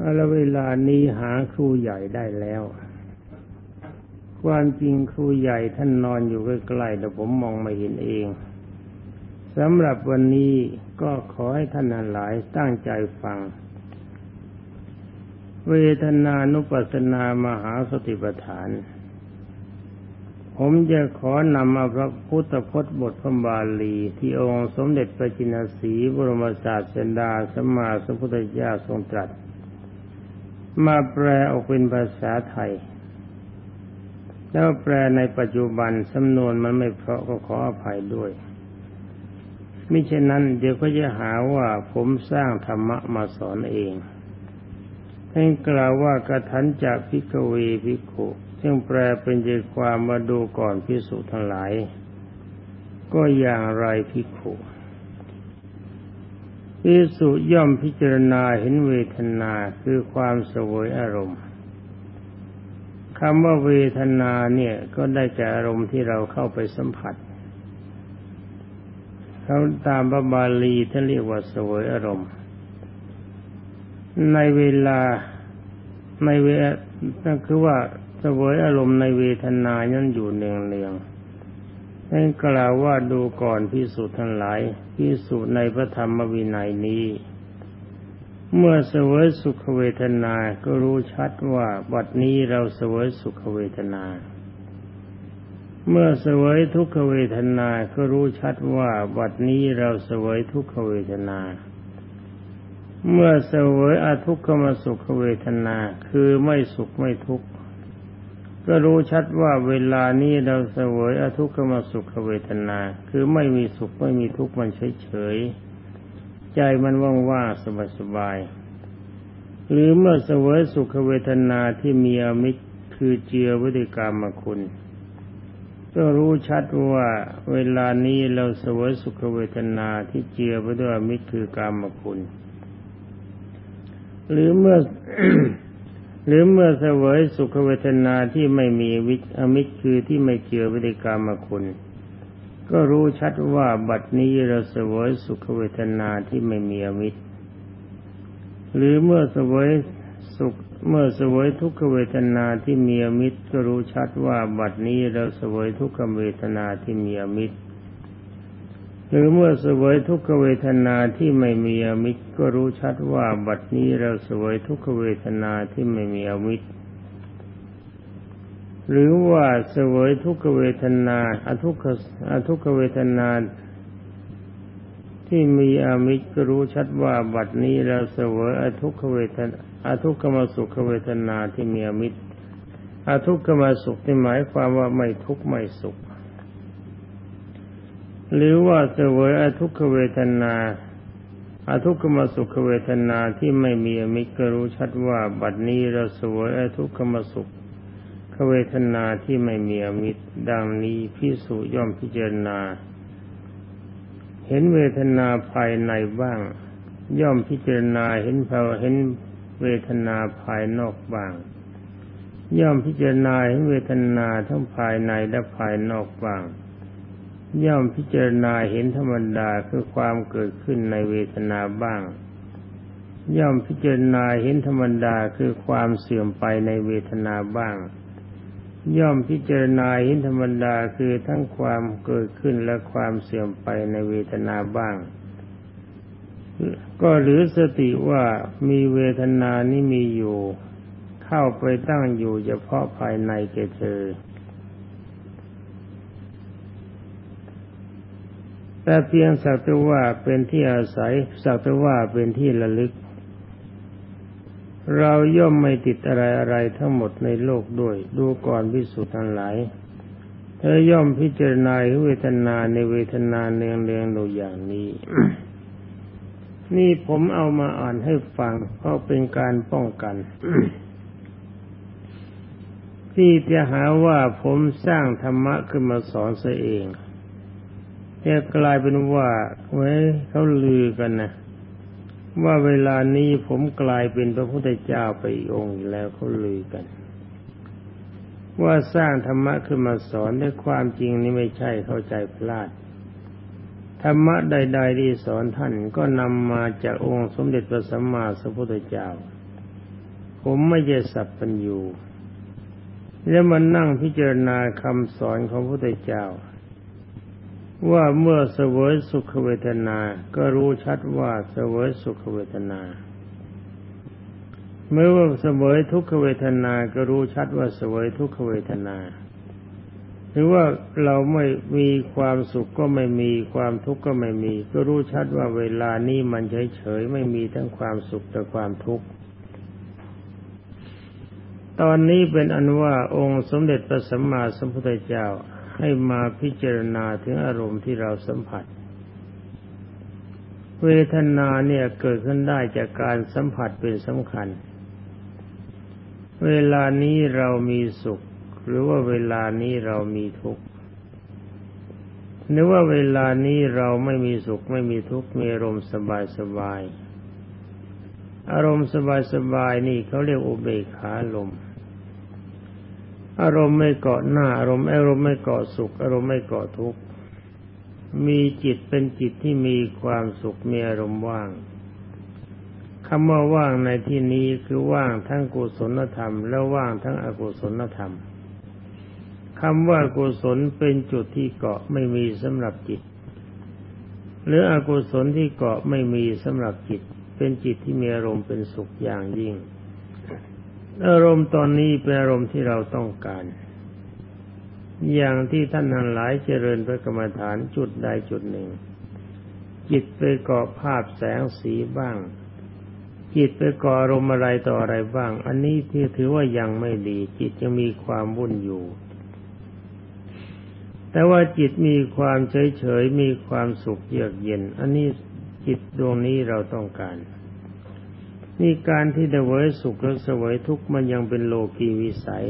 แล้วเวลานี้หาครูใหญ่ได้แล้ว ความจริงครูใหญ่ท่านนอนอยู่ใกล้ๆแต่ผมมองไม่เห็นเองสำหรับวันนี้ก็ขอให้ท่านหลายตั้งใจฟัง เวทนานุปัสสนามหาสติปัฏฐาน ผมจะขอนำเอาพระพุทธพจน์บทพระบาลีที่องค์สมเด็จพระจินสีบรมศาสดาสมมาสัมพุทธเจ้าทรงตรัส มาแปลออกเป็นภาษาไทย แล้วแปลในปัจจุบันสำนวนมันไม่เพราะก็ขออภัยด้วยมิฉะนั้นเดี๋ยวก็จะหาว่าผมสร้างธรรมะมาสอนเองท่านกล่าวว่ากระทันจากพิกเวพิกุซึ่งแปลเป็นใจความมาดูก่อนพิสุทั้งหลาย ก็อย่างไรพิกุ พิสุย่อมพิจารณาเห็นเวทนาคือความสวยอารมณ์คำว่าเวทนาเนี่ยก็ได้แก่อารมณ์ที่เราเข้าไปสัมผัสเขาตามพระบาลีท่านเรียกว่าสวยอารมณ์ ในเวลาในเวนั่นคือว่าสวยอารมณ์ในเวทนานั้นอยู่เนืองเนืองนั่นกล่าวว่าดูก่อนพิสูจน์ทั้งหลาย พิสูจน์ในพระธรรมวินัยนี้ เมื่อเสวยสุขเวทนาก็รู้ชัดว่าบัดนี้เราเสวยสุขเวทนา เมื่อเสวยทุกขเวทนาก็รู้ชัดว่าบัดนี้เราเสวยทุกขเวทนาเมื่อเสวยอทุกขมสุขเวทนา คือไม่สุขไม่ทุกข์ ก็รู้ชัดว่าเวลานี้เราเสวยอทุกขมสุขเวทนา คือไม่มีสุขไม่มีทุกข์มันเฉยๆ ใจมันว่างๆสบายๆ หรือเมื่อเสวยสุขเวทนาที่มีอมิตรคือเจียวิธิกรรมคุณ ก็รู้ชัดว่าเวลานี้เราเสวยสุขเวทนาที่เจียไปด้วยมิตรคือกรรมคุณ หรือเมื่อ หรือเมื่อเสวยสุขเวทนาที่ไม่มีวิอมิตรคือที่ไม่เกี่ยววิธิกรรมคุณ ก็รู้ชัดว่าบัดนี้เราเสวยสุขเวทนาที่ไม่มีอมิตร หรือเมื่อเสวยสุขเมื่อเสวยทุกขเวทนาที่มีอมิตร ก็รู้ชัดว่าบัดนี้เราเสวยทุกขเวทนาที่มีอมิตร หรือเมื่อสวยทุกขเวทนาที่ไม่มีอมิตรก็รู้ชัดว่าบัดนี้เราสวยทุกขเวทนาที่ไม่มีอมิตร หรือว่าสวยทุกขเวทนาอทุกขอทุกขเวทนาที่มีอมิตรก็รู้ชัดว่าบัดนี้เราเสวยอทุกขเวทนาอทุกขมสุขเวทนาที่มีอมิตรอทุกขมสุขที่หมายความว่าไม่ทุกข์ไม่สุข หรือว่าเสวยอทุกขเวทนาอทุกขมสุขเวทนาที่ไม่มีอมิตรก็รู้ชัดว่าบัดนี้เราเสวยอทุกขมสุขเวทนาที่ไม่มีอมิตรดังนี้พิสุย่อมพิจารณา เห็นเวทนาภายในบ้าง ย่อมพิจารณาเห็นภาเห็นเวทนาภายนอกบ้าง ย่อมพิจารณาเห็นเวทนาทั้งภายในและภายนอกบ้าง ย่อมพิจารณาเห็นธรรมดาคือความเกิดขึ้นในเวทนาบ้าง ย่อมพิจารณาเห็นธรรมดาคือความเสื่อมไปในเวทนาบ้าง ย่อมพิจารณาเห็นธรรมดาคือทั้งความเกิดขึ้นและความเสื่อมไปในเวทนาบ้าง ก็หรือสติว่ามีเวทนานี้มีอยู่ เข้าไปตั้งอยู่เฉพาะภายในแก่เธอ แต่เพียงสักแต่ว่าเป็นที่อาศัย สักแต่ว่าเป็นที่ระลึก เราย่อมไม่ติดอะไรอะไรทั้งหมดในโลกด้วย ดูก่อนพิสุทธิ์ทั้งหลายเธอย่อมพิจารณาเวทนาในเวทนาเนืองเนืองดูอย่างนี้ นี่ผมเอามาอ่านให้ฟัง เพราะเป็นการป้องกัน ที่จะหาว่าผมสร้างธรรมะขึ้นมาสอนเสียเอง จะกลายเป็นว่าเว้ยเขาลือกันนะว่าเวลานี้ผมกลายเป็นพระพุทธเจ้าไปองค์แล้วเขาลือกัน ว่าสร้างธรรมะขึ้นมาสอนด้วยความจริงนี่ไม่ใช่เข้าใจพลาด ธรรมะใด ๆ ที่สอนท่านก็นำมาจากองค์สมเด็จพระสัมมาสัมพุทธเจ้า ผมไม่ใช่สัพพัญญูแล้วมันนั่งพิจารณาคำสอนของพระพุทธเจ้า ว่าเมื่อเสวยสุขเวทนา ก็รู้ชัดว่าเสวยสุขเวทนา เมื่อว่าเสวยทุกขเวทนา ก็รู้ชัดว่าเสวยทุกขเวทนาหรือว่าเราไม่มีความสุขก็ไม่มีความทุกข์ก็ไม่มี ก็รู้ชัดว่าเวลานี้มันเฉยๆไม่มีทั้งความสุขแต่ความทุกข์ตอนนี้เป็นอันว่าองค์สมเด็จพระสัมมาสัมพุทธเจ้า ให้มาพิจารณาถึงอารมณ์ที่เราสัมผัส เวทนาเนี่ยเกิดขึ้นได้จากการสัมผัสเป็นสำคัญ เวลานี้เรามีสุข หรือว่าเวลานี้เรามีทุกข์หรือว่าเวลานี้เราไม่มีสุขไม่มีทุกข์มีอารมณ์สบายสบายอารมณ์สบายสบายนี่เขาเรียกอุเบกขาลม อารมณ์ไม่เกาะหน้าอารมณ์อารมณ์ไม่เกาะสุข อารมณ์ไม่เกาะทุกข์มีจิตเป็นจิตที่มีความสุขมีอารมณ์ว่างคำว่าว่างในที่นี้คือว่างทั้งกุศลธรรม และว่างทั้งอกุศลธรรมคำว่ากุศลเป็นจุดที่เกาะไม่มีสำหรับจิต หรืออกุศลที่เกาะไม่มีสำหรับจิต เป็นจิตที่มีอารมณ์เป็นสุขอย่างยิ่ง อารมณ์ตอนนี้เป็นอารมณ์ที่เราต้องการ อย่างที่ท่านทั้งหลายเจริญพระกรรมฐานจุดใดจุดหนึ่ง จิตไปเกาะภาพแสงสีบ้าง จิตไปเกาะอารมณ์อะไรต่ออะไรบ้าง อันนี้ที่ถือว่ายังไม่ดี จิตยังมีความวุ่นอยู่ แต่ว่าจิตมีความเฉยเฉยมีความสุขเยือกเย็น อันนี้จิตดวงนี้เราต้องการ นี่การที่เดวยสุขและสวยทุกข์มันยังเป็นโลกีวิสัย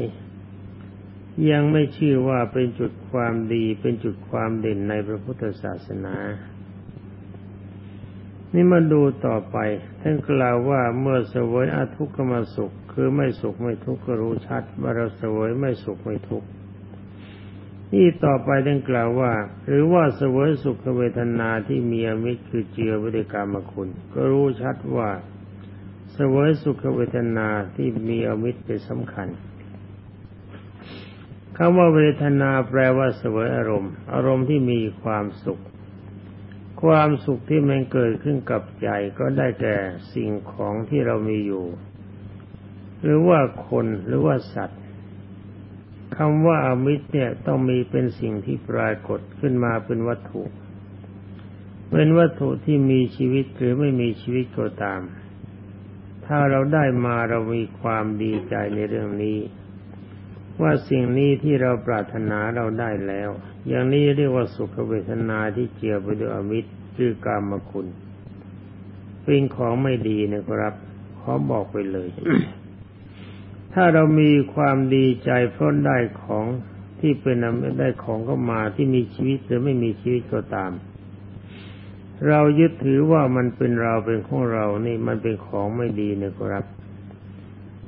ยังไม่ชื่อว่าเป็นจุดความดีเป็นจุดความเด่นในพระพุทธศาสนา นี่มาดูต่อไปท่านกล่าวว่าเมื่อสวยอาทุกขมาสุข คือไม่สุขไม่ทุกข์ก็รู้ชัดว่าเราสวยไม่สุขไม่ทุกข์นี่ต่อไปท่านกล่าวว่า หรือว่าสวยสุขเวทนาที่มีอมิตรคือเจือวิเดกรรมคุณ ก็รู้ชัดว่า วยสุขเวทนาที่มีอมิตรเป็นสำคัญคำว่าเวทนาแปลว่าสวยอารมณ์ อารมณ์ที่มีความสุข ความสุขที่มันเกิดขึ้นกับใจก็ได้แก่สิ่งของที่เรามีอยู่ หรือว่าคนหรือว่าสัตว์คำว่าอมิตรเนี่ยต้องมีเป็นสิ่งที่ปรากฏขึ้นมาเป็นวัตถุ เป็นวัตถุที่มีชีวิตหรือไม่มีชีวิตก็ตาม ถ้าเราได้มาเรามีความดีใจในเรื่องนี้ ว่าสิ่งนี้ที่เราปรารถนาเราได้แล้ว อย่างนี้เรียกว่าสุขเวทนาที่เกี่ยวไปด้วยอมิตรคือกรรมคุณเป็นของไม่ดีนะครับขอบอกไปเลย ถ้าเรามีความดีใจเพราะได้ของที่เป็นได้ของเข้ามาที่มีชีวิตหรือไม่มีชีวิตก็ตาม เรายึดถือว่ามันเป็นเราเป็นของเรานี่มันเป็นของไม่ดีนะครับ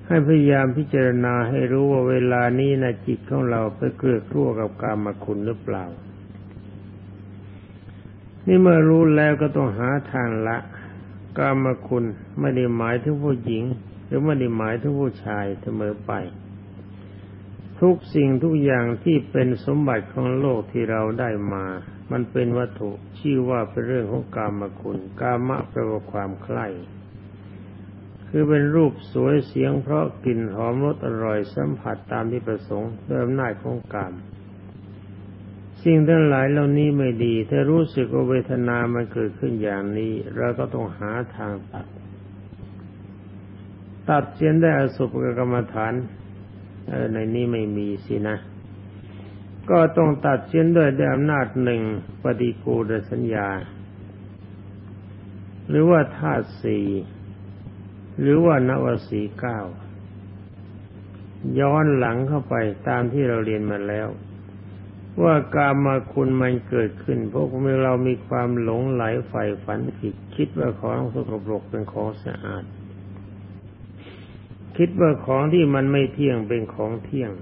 ให้พยายามพิจารณาให้รู้ว่าเวลานี้นะจิตของเราไปเกลือกลัวกับกามคุณหรือเปล่า นี่เมื่อรู้แล้วก็ต้องหาทางละ กามคุณไม่ได้หมายถึงผู้หญิง หรือไม่ได้หมายถึงผู้ชายเสมอไปทุกสิ่งทุกอย่างที่เป็นสมบัติของโลกที่เราได้มา มันเป็นวัตถุชื่อว่าเป็นเรื่องของกามคุณ กามะแปลว่าความใคร่คือเป็นรูปสวยเสียงเพราะกลิ่นหอมรสอร่อยสัมผัสตามที่ประสงค์ด้วยอำนาจของกามสิ่งทั้งหลายเหล่านี้ไม่ดี ถ้ารู้สึกว่าเวทนามันเกิดขึ้นอย่างนี้ เราก็ต้องหาทางตัด ตัดเสียนได้อสุภกรรมฐานในนี้ไม่มีสินะ ก็ต้องตัดเส้นด้วยด้วยอำนาจหนึ่งปฏิกูลสัญญา หรือว่าธาตุสี่หรือว่านวสีเก้าย้อนหลังเข้าไปตามที่เราเรียนมาแล้ว ว่ากามาคุณมันเกิดขึ้น เพราะเมื่อเรามีความหลงไหลใฝ่ฝันผิด คิดว่าของสกปรกเป็นของสะอาด คิดว่าของที่มันไม่เที่ยงเป็นของเที่ยง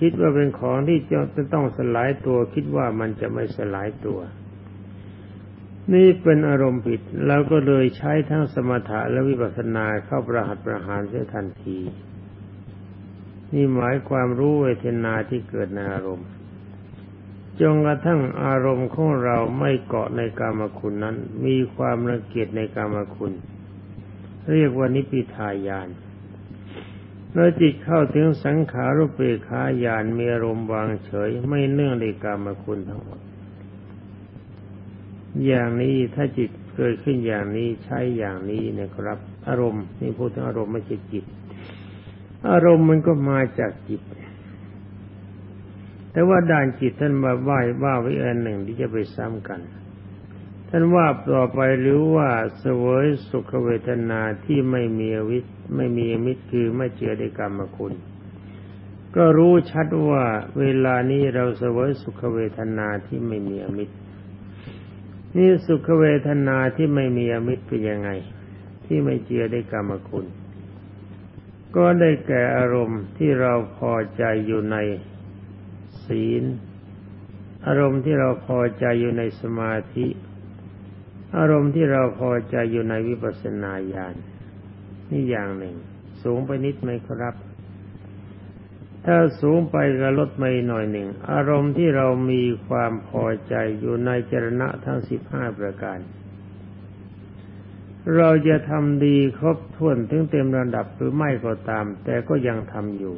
คิดว่าเป็นของที่จะต้องสลายตัว คิดว่ามันจะไม่สลายตัว นี่เป็นอารมณ์ผิดเราก็เลยใช้ทั้งสมถะและวิปัสสนาเข้าประหัตประหารเสียทันที นี่หมายความรู้เวทนาที่เกิดในอารมณ์จนกระทั่งอารมณ์ของเราไม่เกาะในกามคุณนั้น มีความรังเกียจในกามคุณ เรียกว่านิพิทายาน เมื่อจิตเข้าถึงสังขารุปเปขายานมีอารมณ์วางเฉย ไม่เนื่องในกามคุณทั้งหมด อย่างนี้ถ้าจิตเกิดขึ้นอย่างนี้ใช้อย่างนี้นะครับ อารมณ์นี่พูดถึงอารมณ์ไม่ใช่จิต อารมณ์มันก็มาจากจิต แต่ว่าด้านจิตท่านมาไหว้ว่าไว้อันหนึ่งที่จะไปซ้ำกัน ท่านว่าต่อไปหรือว่าเสวยสุขเวทนาที่ไม่มีวิตไม่มีมิตรคือไม่เจือในกรรมคุณ ก็รู้ชัดว่าเวลานี้เราเสวยสุขเวทนาที่ไม่มีอมิตร นี่สุขเวทนาที่ไม่มีอมิตรเป็นยังไง ที่ไม่เจือได้กรรมคุณ ก็ได้แก่อารมณ์ที่เราพอใจอยู่ในศีล อารมณ์ที่เราพอใจอยู่ในสมาธิ อารมณ์ที่เราพอใจอยู่ในวิปัสสนาญาณนี่อย่างหนึ่ง สูงไปนิดไหมครับ ถ้าสูงไปก็ลดไปหน่อยหนึ่ง อารมณ์ที่เรามีความพอใจอยู่ในจรณะทั้งสิบห้าประการ เราจะทำดีครบถ้วนถึงเต็มระดับหรือไม่ก็ตาม แต่ก็ยังทำอยู่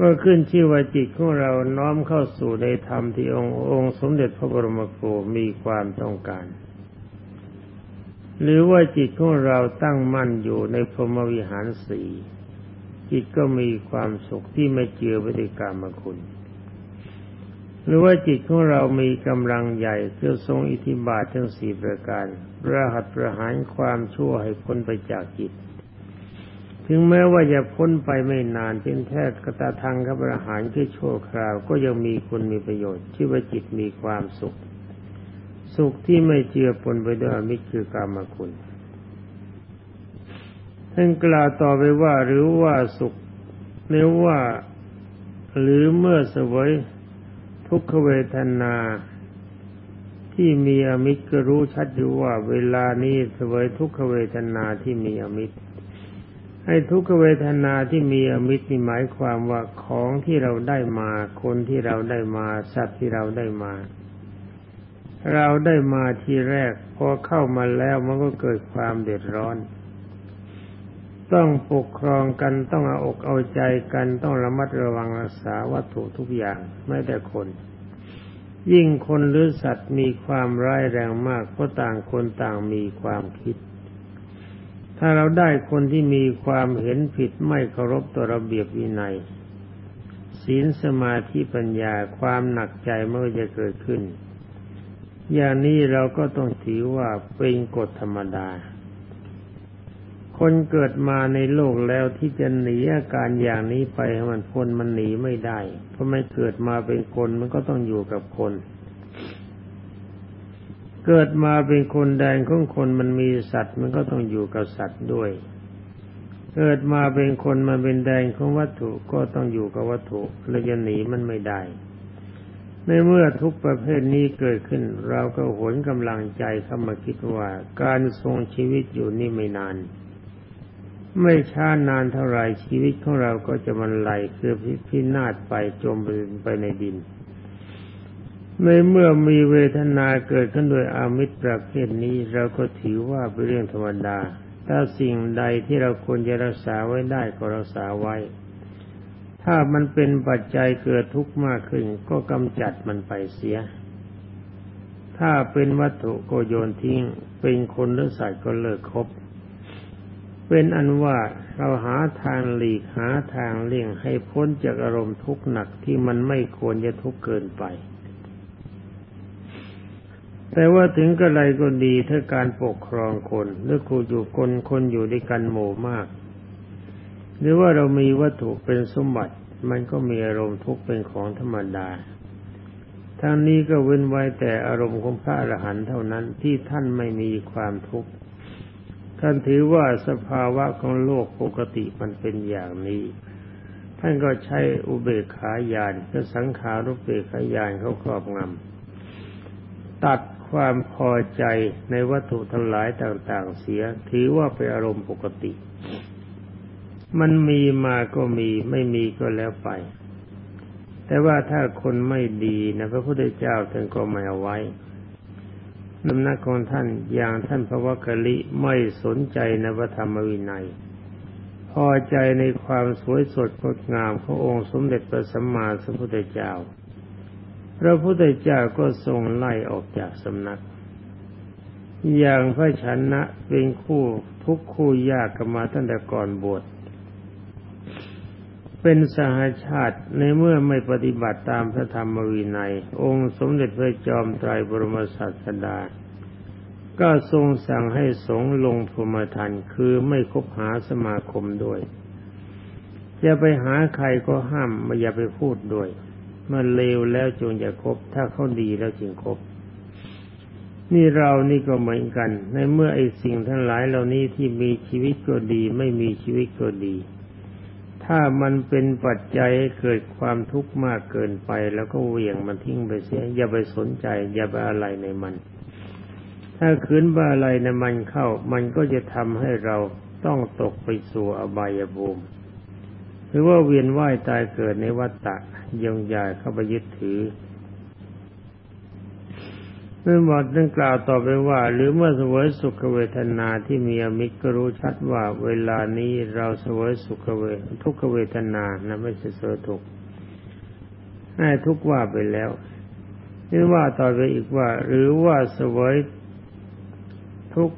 ก็ขึ้นชื่อว่าจิตของเราน้อมเข้าสู่ในธรรมที่องค์องค์สมเด็จพระบรมครูมีความต้องการ หรือว่าจิตของเราตั้งมั่นอยู่ในพรหมวิหารสีจิตก็มีความสุขที่ไม่เจือวิกรรมคุณ หรือว่าจิตของเรามีกำลังใหญ่เพื่อทรงอิทธิบาททั้งสี่ประการระหัตประหารความชั่วให้พ้นไปจากจิต ถึงแม้ว่าจะพ้นไปไม่นานเพียงแค่กตาทางกับประหารที่ชั่วคราว ก็ยังมีคุณมีประโยชน์ที่ว่าจิตมีความสุข สุขที่ไม่เจือปนไปด้วยมิตรคือกรรมคุณท่านกล่าวต่อไปว่าหรือว่าสุขเนื้อว่าหรือเมื่อสวยทุกขเวทนาที่มีอมิตรก็รู้ชัดอยู่ว่าเวลานี้สวยทุกขเวทนาที่มีอมิตร ให้ทุกขเวทนาที่มีอมิตรนี่หมายความว่าของที่เราได้มา คนที่เราได้มา สัตว์ที่เราได้มา เราได้มาทีแรก พอเข้ามาแล้วมันก็เกิดความเดือดร้อน ต้องปกครองกันต้องเอาอกเอาใจกันต้องระมัดระวังรักษาวัตถุทุกอย่างไม่แต่คน ยิ่งคนหรือสัตว์มีความร้ายแรงมากเพราะต่างคนต่างมีความคิด ถ้าเราได้คนที่มีความเห็นผิดไม่เคารพต่อระเบียบวินัยศีลสมาธิปัญญาความหนักใจเมื่อจะเกิดขึ้น อย่างนี้เราก็ต้องถือว่าเป็นกฎธรรมดา คนเกิดมาในโลกแล้วที่จะหนีอาการอย่างนี้ไปมันพ้นมันหนีไม่ได้ เพราะไม่เกิดมาเป็นคนมันก็ต้องอยู่กับคน เกิดมาเป็นคนแดงของคนมันมีสัตว์ มันก็ต้องอยู่กับสัตว์ด้วย เกิดมาเป็นคนมันเป็นแดงของวัตถุก็ต้องอยู่กับวัตถุเราจะหนีมันไม่ได้ ในเมื่อทุกประเภทนี้เกิดขึ้น เราก็หนกำลังใจเข้ามาคิดว่า การทรงชีวิตอยู่นี่ไม่นาน ไม่ช้านานเท่าไรชีวิตของเราก็จะมันไหลคือพินาศไปจมไปในดิน ในเมื่อมีเวทนาเกิดขึ้นโดยอามิตรประเภทนี้เราก็ถือว่าเป็นเรื่องธรรมดา ถ้าสิ่งใดที่เราควรจะรักษาไว้ได้ก็รักษาไว้ ถ้ามันเป็นปัจจัยเกิดทุกข์มากขึ้นก็กำจัดมันไปเสีย ถ้าเป็นวัตถุก็โยนทิ้ง เป็นคนหรือสัตว์ก็เลิกคบ เป็นอันว่าเราหาทางหลีกหาทางเลี่ยงให้พ้นจากอารมณ์ทุกข์หนักที่มันไม่ควรจะทุกข์เกินไป แต่ว่าถึงกระไรก็ดีถ้าการปกครองคนหรือคูอยู่คนคนอยู่ด้วยกันหมู่มาก หรือว่าเรามีวัตถุเป็นสมบัติ มันก็มีอารมณ์ทุกข์เป็นของธรรมดาทั้งนี้ก็เว้นไว้แต่อารมณ์ของพระอรหันต์เท่านั้นที่ท่านไม่มีความทุกข์ท่านถือว่าสภาวะของโลกปกติมันเป็นอย่างนี้ ท่านก็ใช้อุเบกขาญาณคือสังขารุเบกขาญาณเขาครอบงำตัด ความพอใจในวัตถุทั้งหลายต่าง ๆ เสีย ถือว่าเป็นอารมณ์ปกติ มันมีมาก็มีไม่มีก็แล้วไป แต่ว่าถ้าคนไม่ดีนะพระพุทธเจ้าท่านก็ไม่เอาไว้นำนักของท่านอย่างท่านพระวกกลิไม่สนใจในพระธรรมวินัย พอใจในความสวยสดงดงามขององค์สมเด็จพระสัมมาสัมพุทธเจ้า พระพุทธเจ้าก็ทรงไล่ออกจากสำนัก อย่างพระชนะเป็นคู่ทุกคู่ยากกันมาตั้งแต่ก่อนบวชเป็นสหาชาติในเมื่อไม่ปฏิบัติตามพระธรรมวินัย องค์สมเด็จพระจอมไตรบรมศาสดา ก็ทรงสั่งให้สงลงพรมทันคือไม่คบหาสมาคมด้วย จะไปหาใครก็ห้ามไม่อย่าไปพูดด้วย มันเลวแล้วจงอย่าคบ ถ้าเขาดีแล้วจึงคบ นี่เรานี่ก็เหมือนกัน ในเมื่อไอ้สิ่งทั้งหลายเหล่านี้ที่มีชีวิตก็ดี ไม่มีชีวิตก็ดี ถ้ามันเป็นปัจจัยให้เกิดความทุกข์มากเกินไป แล้วก็เหวี่ยงมันทิ้งไปเสีย อย่าไปสนใจ อย่าไปอะไรในมัน ถ้าคืนบาอะไรในมันเข้า มันก็จะทำให้เราต้องตกไปสู่อบายภูมิ หรือว่าเวียนว่ายตายเกิดในวัฏฏะยงใหญ่เข้าไปยึดถือเมื่อหมดนั่งกล่าวต่อไปว่า หรือเมื่อสวยสุขเวทนาที่มีอมิตรก็รู้ชัดว่า เวลานี้เราสวยสุขเวทุกเวทนานะไม่ใช่เสวยทุกให้ทุกว่าไปแล้วนี่ว่าต่อไปอีกว่า หรือว่าสวยทุก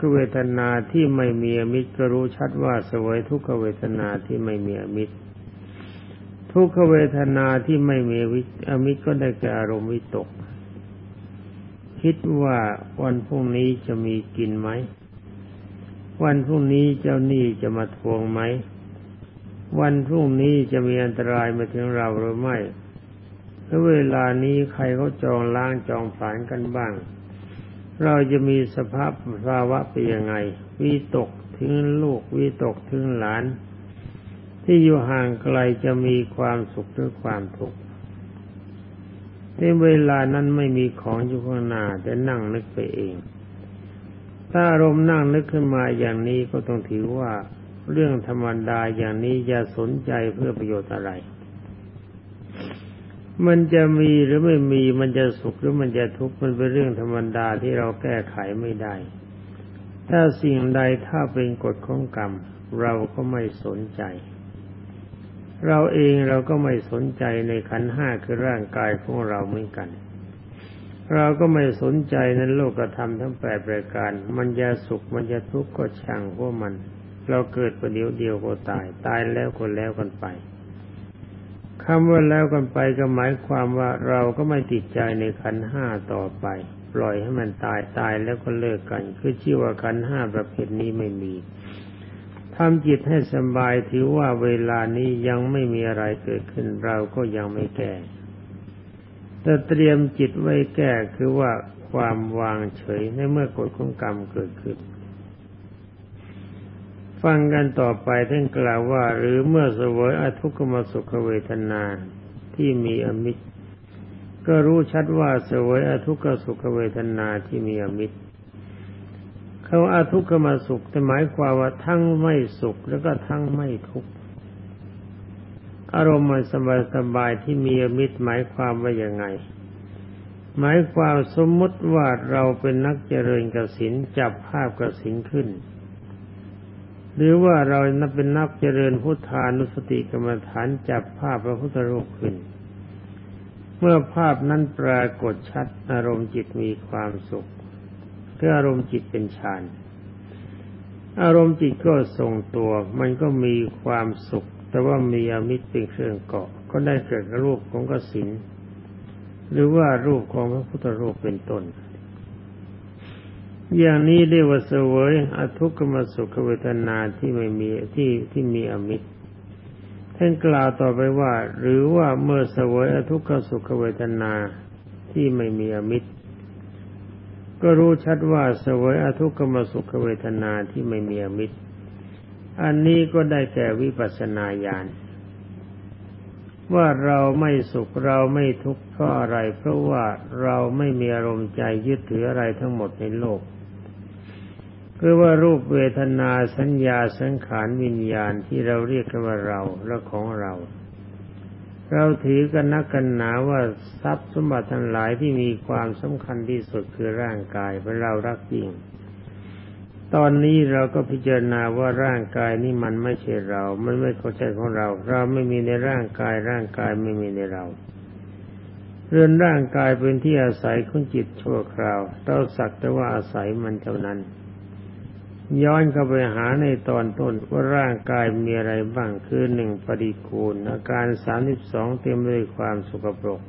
ขเวทนาที่ไม่มีอมิตรก็รู้ชัดว่าสวยทุกขเวทนาที่ไม่มีอมิตร ทุกขเวทนาที่ไม่มีอมิตรก็ได้แก่อารมณ์วิตก คิดว่าวันพรุ่งนี้จะมีกินไหม วันพรุ่งนี้เจ้าหนี้จะมาทวงไหม วันพรุ่งนี้จะมีอันตรายมาถึงเราหรือไม่แล้วเวลานี้ใครเขาจองล้างจองผานกันบ้าง เราจะมีสภาพภาวะเป็นยังไงวิตกถึงลูกวิตกถึงหลาน ที่อยู่ห่างไกลจะมีความสุขหรือความทุกข์ในเวลานั้นไม่มีของอยู่ข้างหน้าแต่นั่งนึกไปเอง ถ้าอารมณ์นั่งนึกขึ้นมาอย่างนี้ก็ต้องถือว่าเรื่องธรรมดาอย่างนี้อย่าสนใจเพื่อประโยชน์อะไร มันจะมีหรือไม่มีมันจะสุขหรือมันจะทุกข์มันเป็นเรื่องธรรมดาที่เราแก้ไขไม่ได้ ถ้าสิ่งใดถ้าเป็นกฎของกรรม เราก็ไม่สนใจ เราเองเราก็ไม่สนใจในขันห้าคือร่างกายของเราเหมือนกัน เราก็ไม่สนใจในโลกธรรมทั้งแปดประการ มันจะสุขมันจะทุกข์ก็ช่างพวกมัน เราเกิดประเดี๋ยวเดียวก็ตาย ตายแล้วก็แล้วกันไป คำว่าแล้วกันไปก็หมายความว่าเราก็ไม่ติดใจในขันห้าต่อไป ปล่อยให้มันตายตายแล้วก็เลิกกัน คือชื่อว่าขันห้าประเภทนี้ไม่มีทำจิตให้สบายถือว่าเวลานี้ยังไม่มีอะไรเกิดขึ้นเราก็ยังไม่แก้แต่เตรียมจิตไว้แก้คือว่าความวางเฉยในเมื่อกฎของกรรมเกิดขึ้น ฟังกันต่อไปท่านกล่าวว่า หรือเมื่อสวยอทุกขมสุขเวทนาที่มีอมิตร ก็รู้ชัดว่าสวยอทุกขสุขเวทนาที่มีอมิตรเขาอาทุกขมาสุขแต่หมายความว่าทั้งไม่สุขแล้วก็ทั้งไม่ทุกข์อารมณ์มันสบายสบายที่มีอมิตรหมายความว่ายังไง หมายความสมมติว่าเราเป็นนักเจริญกสินจับภาพกสินขึ้น หรือว่าเรานับเป็นนักเจริญพุทธานุสติกรรมฐานจับภาพพระพุทธรูปขึ้น เมื่อภาพนั้นปรากฏชัดอารมณ์จิตมีความสุขคืออารมณ์จิตเป็นฌานอารมณ์จิตก็ทรงตัว มันก็มีความสุข แต่ว่ามีอมิตรเป็นเครื่องเกาะ ก็ได้เกิดรูปของกสินหรือว่ารูปของพระพุทธรูปเป็นต้น อย่างนี้เรียกว่าเสวยอทุกขมสุขเวทนาที่ไม่มีที่ที่มีอมิตรท่านกล่าวต่อไปว่า หรือว่าเมื่อเสวยอทุกขสุขเวทนาที่ไม่มีอมิตร ก็รู้ชัดว่าเสวยอทุกขมสุขเวทนาที่ไม่มีอมิตร อันนี้ก็ได้แก่วิปัสสนาญาณว่าเราไม่สุขเราไม่ทุกข์เพราะอะไร เพราะว่าเราไม่มีอารมณ์ใจยึดถืออะไรทั้งหมดในโลก คือว่ารูปเวทนาสัญญาสังขารวิญญาณที่เราเรียกกันว่าเราและของเรา เราถือกันนักกันหนาว่าทรัพย์สมบัติทั้งหลายที่มีความสำคัญที่สุดคือร่างกายเป็นเรารักจริง ตอนนี้เราก็พิจารณาว่าร่างกายนี้มันไม่ใช่เรา มันไม่เข้าใจของเรา เราไม่มีในร่างกายร่างกายไม่มีในเราเรือนร่างกายเป็นที่อาศัยของจิตชั่วคราว เราสักแต่ว่าอาศัยมันเท่านั้น ย้อนเข้าไปหาในตอนต้นว่าร่างกายมีอะไรบ้างคือหนึ่งปฏิคูล อาการสามสิบสองเต็มด้วยความสุขปรก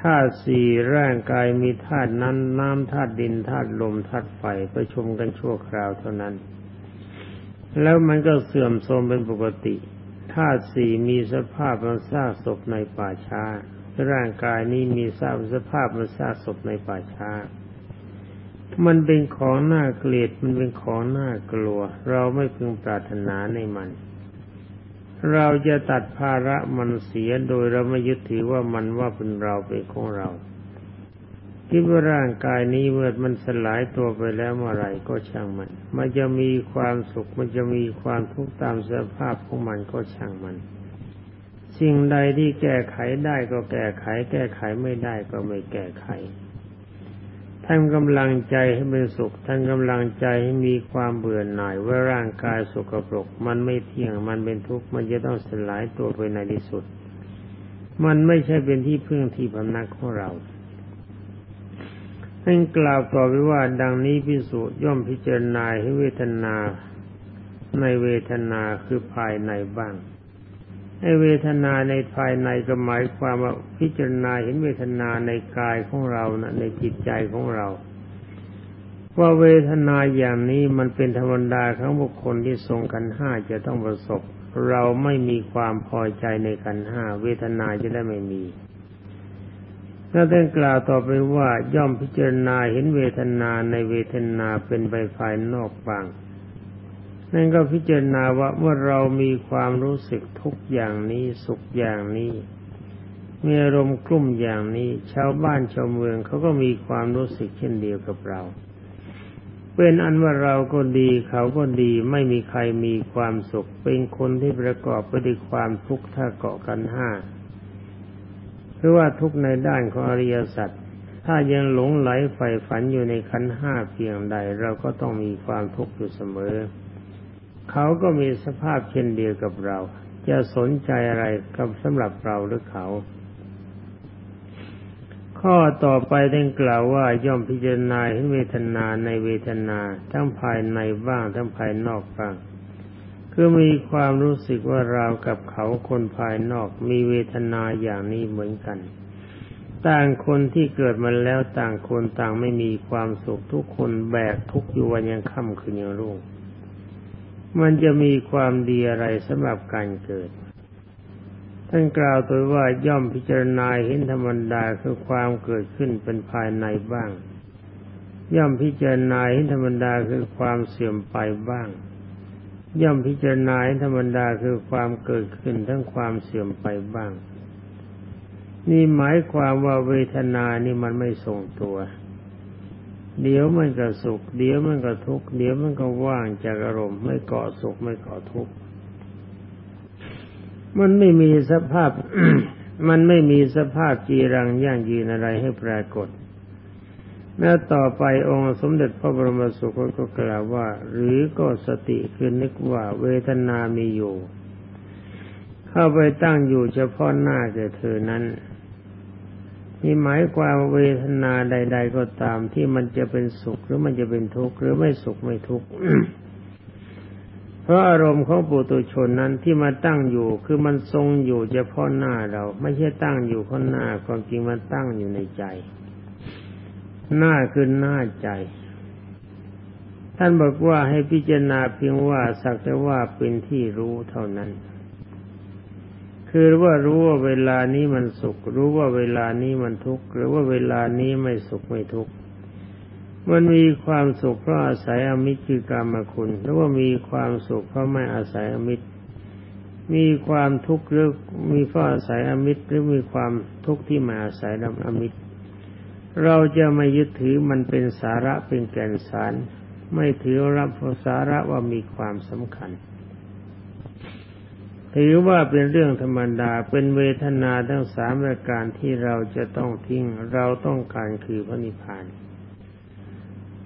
ธาตุสี่ร่างกายมีธาตุนั้นน้ำธาตุดินธาตุลมธาตุไฟประชุมกันชั่วคราวเท่านั้น แล้วมันก็เสื่อมโทรมเป็นปกติธาตุสี่มีสภาพมันซากศพในป่าช้า ร่างกายนี้มีสาสภาพมันซากศพในป่าช้า มันเป็นของน่าเกลียด มันเป็นของน่ากลัว เราไม่พึงปรารถนาในมัน เราจะตัดภาระมันเสียโดยเราไม่ยึดถือว่ามันว่าเป็นเราเป็นของเรา คิดว่าร่างกายนี้เมื่อมันสลายตัวไปแล้วเมื่อไรก็ช่างมัน มันจะมีความสุข มันจะมีความทุกข์ตามสภาพของมันก็ช่างมัน สิ่งใดที่แก้ไขได้ก็แก้ไข แก้ไขไม่ได้ก็ไม่แก้ไข ท่านกำลังใจให้เป็นสุขท่านกำลังใจให้มีความเบื่อหน่ายว่าร่างกายสกปรก มันไม่เที่ยงมันเป็นทุกข์มันจะต้องสลายตัวไปในที่สุด มันไม่ใช่เป็นที่พึ่งที่พำนักของเราท่านกล่าวต่อไปว่าดังนี้พิสุย่อมพิจารณาให้เวทนาในเวทนาคือภายในบ้าง ให้เวทนาในภายในก็หมายความว่าพิจารณาเห็นเวทนาในกายของเรานะในจิตใจของเรา ว่าเวทนาอย่างนี้มันเป็นธรรมดาของบุคคลที่ทรงกันห้าจะต้องประสบ เราไม่มีความพอใจในกันห้าเวทนาจะได้ไม่มีแล้วท่านกล่าวต่อไปว่าย่อมพิจารณาเห็นเวทนาในเวทนาเป็นไปภายนอกบาง นั่นก็พิจารณาว่าเมื่อเรามีความรู้สึกทุกอย่างนี้สุขอย่างนี้มีอารมณ์กลุ่มอย่างนี้ ชาวบ้านชาวเมืองเขาก็มีความรู้สึกเช่นเดียวกับเรา เป็นอันว่าเราก็ดีเขาก็ดีไม่มีใครมีความสุข เป็นคนที่ประกอบไปด้วยความทุกข์ถ้าเกาะกันห้าคือว่าทุกในด้านของอริยสัจถ้ายังหลงไหลใฝ่ฝันอยู่ในขันห้าเพียงใด เราก็ต้องมีความทุกข์อยู่เสมอ เขาก็มีสภาพเช่นเดียวกับเรา จะสนใจอะไรกับสำหรับเราหรือเขา ข้อต่อไปได้กล่าวว่าย่อมพิจารณาเห็นเวทนาในเวทนาทั้งภายในบ้างทั้งภายนอกบ้างคือมีความรู้สึกว่าเรากับเขาคนภายนอกมีเวทนาอย่างนี้เหมือนกัน ต่างคนที่เกิดมาแล้วต่างคนต่างไม่มีความสุขทุกคนแบกทุกอยู่วันยังค่ำคืนยังรุ่ง มันจะมีความดีอะไรสำหรับการเกิด ท่านกล่าวตัวว่าย่อมพิจารณาเห็นธรรมดาคือความเกิดขึ้นเป็นภายในบ้าง ย่อมพิจารณาเห็นธรรมดาคือความเสื่อมไปบ้าง ย่อมพิจารณาเห็นธรรมดาคือความเกิดขึ้นทั้งความเสื่อมไปบ้าง นี่หมายความว่าเวทนานี่มันไม่ทรงตัว เดี๋ยวมันก็สุข เดี๋ยวมันก็ทุกข์เดี๋ยวมันก็ว่างจากอารมณ์ไม่เกาะสุขไม่เกาะทุกข์มันไม่มีสภาพ มันไม่มีสภาพจีรังยั่งยืนอะไรให้ปรากฏแล้วต่อไปองค์สมเด็จพระบรมสุคตก็กล่าวว่า หรือก็สติคือนึกว่าเวทนามีอยู่ เข้าไปตั้งอยู่เฉพาะหน้าแก่เธอนั้น นี่หมายความเวทนาใด ๆ ก็ตามที่มันจะเป็นสุขหรือมันจะเป็นทุกข์หรือไม่สุขไม่ทุกข์เพราะอารมณ์ของปุตุชนนั้นที่มาตั้งอยู่คือมันทรงอยู่เฉพาะหน้าเรา ไม่ใช่ตั้งอยู่ข้างหน้าความจริงมันตั้งอยู่ในใจ หน้าคือหน้าใจ ท่านบอกว่าให้พิจารณาเพียงว่าสักแต่ว่าเป็นที่รู้เท่านั้น คือว่ารู้ว่าเวลานี้มันสุข รู้ว่าเวลานี้มันทุกข์หรือว่าเวลานี้ไม่สุขไม่ทุกข์มันมีความสุขเพราะอาศัยอมิตรคือกรรมคุณ หรือว่ามีความสุขเพราะไม่อาศัยอมิตร มีความทุกข์หรือมีข้ออาศัยอมิตร หรือมีความทุกข์ที่มาอาศัยลำอมิตร เราจะไม่ยึดถือมันเป็นสาระเป็นแก่นสาร ไม่ถือรับสาระว่ามีความสำคัญ ถือว่าเป็นเรื่องธรรมดาเป็นเวทนาทั้งสามประการที่เราจะต้องทิ้งเราต้องการคือพระนิพพาน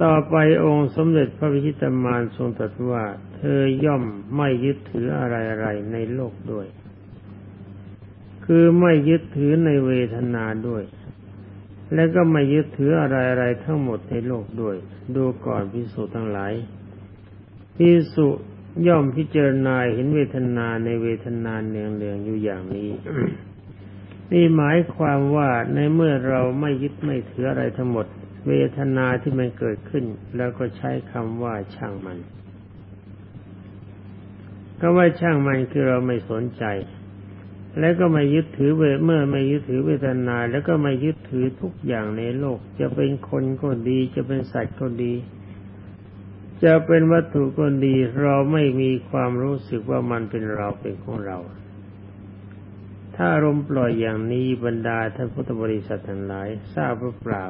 ต่อไปองค์สมเด็จพระวิชิตมานทรงตรัสว่า เธอย่อมไม่ยึดถืออะไรๆในโลกด้วย คือไม่ยึดถือในเวทนาด้วย และก็ไม่ยึดถืออะไรๆทั้งหมดในโลกด้วย ดูก่อนพิสุทั้งหลายพิสุ ย่อมพิจารณาเห็นเวทนาในเวทนาเนืองเนืองอยู่อย่างนี้ นี่หมายความว่าในเมื่อเราไม่ยึดไม่ถืออะไรทั้งหมด เวทนาที่มันเกิดขึ้น แล้วก็ใช้คำว่าช่างมันก็ว่าช่างมันคือเราไม่สนใจ แล้วก็ไม่ยึดถือเวเมื่อไม่ยึดถือเวทนา แล้วก็ไม่ยึดถือทุกอย่างในโลก จะเป็นคนก็ดี จะเป็นสัตว์ก็ดี จะเป็นวัตถุก็ดี เราไม่มีความรู้สึกว่ามันเป็นเราเป็นของเรา ถ้าอารมณ์ปล่อยอย่างนี้บรรดาท่านพุทธบริษัททั้งหลาย ทราบหรือเปล่า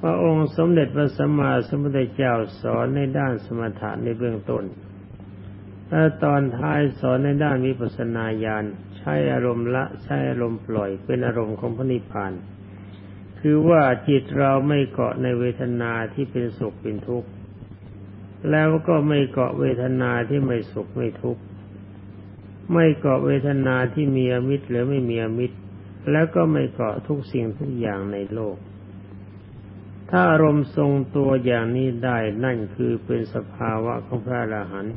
พระองค์สมเด็จพระสัมมาสัมพุทธเจ้าสอนในด้านสมถะในเบื้องต้นและตอนท้ายสอนในด้านวิปัสสนาญาณใช้อารมณ์ละใช้อารมณ์ปล่อยเป็นอารมณ์ของพระนิพพาน คือว่าจิตเราไม่เกาะในเวทนาที่เป็นสุขเป็นทุกข์ แล้วก็ไม่เกาะเวทนาที่ไม่สุขไม่ทุกข์ไม่เกาะเวทนาที่มีอมิตรหรือไม่มีอมิตร แล้วก็ไม่เกาะทุกสิ่งทุกอย่างในโลก ถ้าอารมณ์ทรงตัวอย่างนี้ได้นั่นคือเป็นสภาวะของพระอรหันต์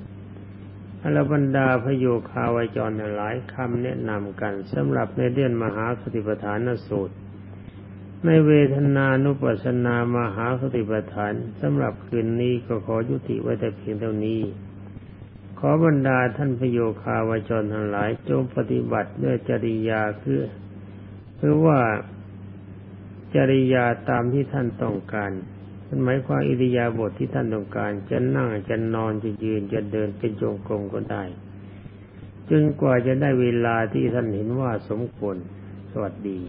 อรบรรดาพระโยคาวจรหลายคำแนะนำกันสำหรับในเรื่องมหาสติปัฏฐานสูตร ในเวทนานุปัสสนามหาสติปัฏฐานสำหรับคืนนี้ก็ขอยุติไว้แต่เพียงเท่านี้ ขอบรรดาท่านพโยคาวจรทั้งหลายจงปฏิบัติด้วยจริยาคือเพื่อว่าจริยาตามที่ท่านต้องการมันหมายความอิริยาบถทที่ท่านต้องการ จะนั่งจะนอนจะยืนจะเดินเป็นจงกรมก็ได้จนกว่าจะได้เวลาที่ท่านเห็นว่าสมควร สวัสดี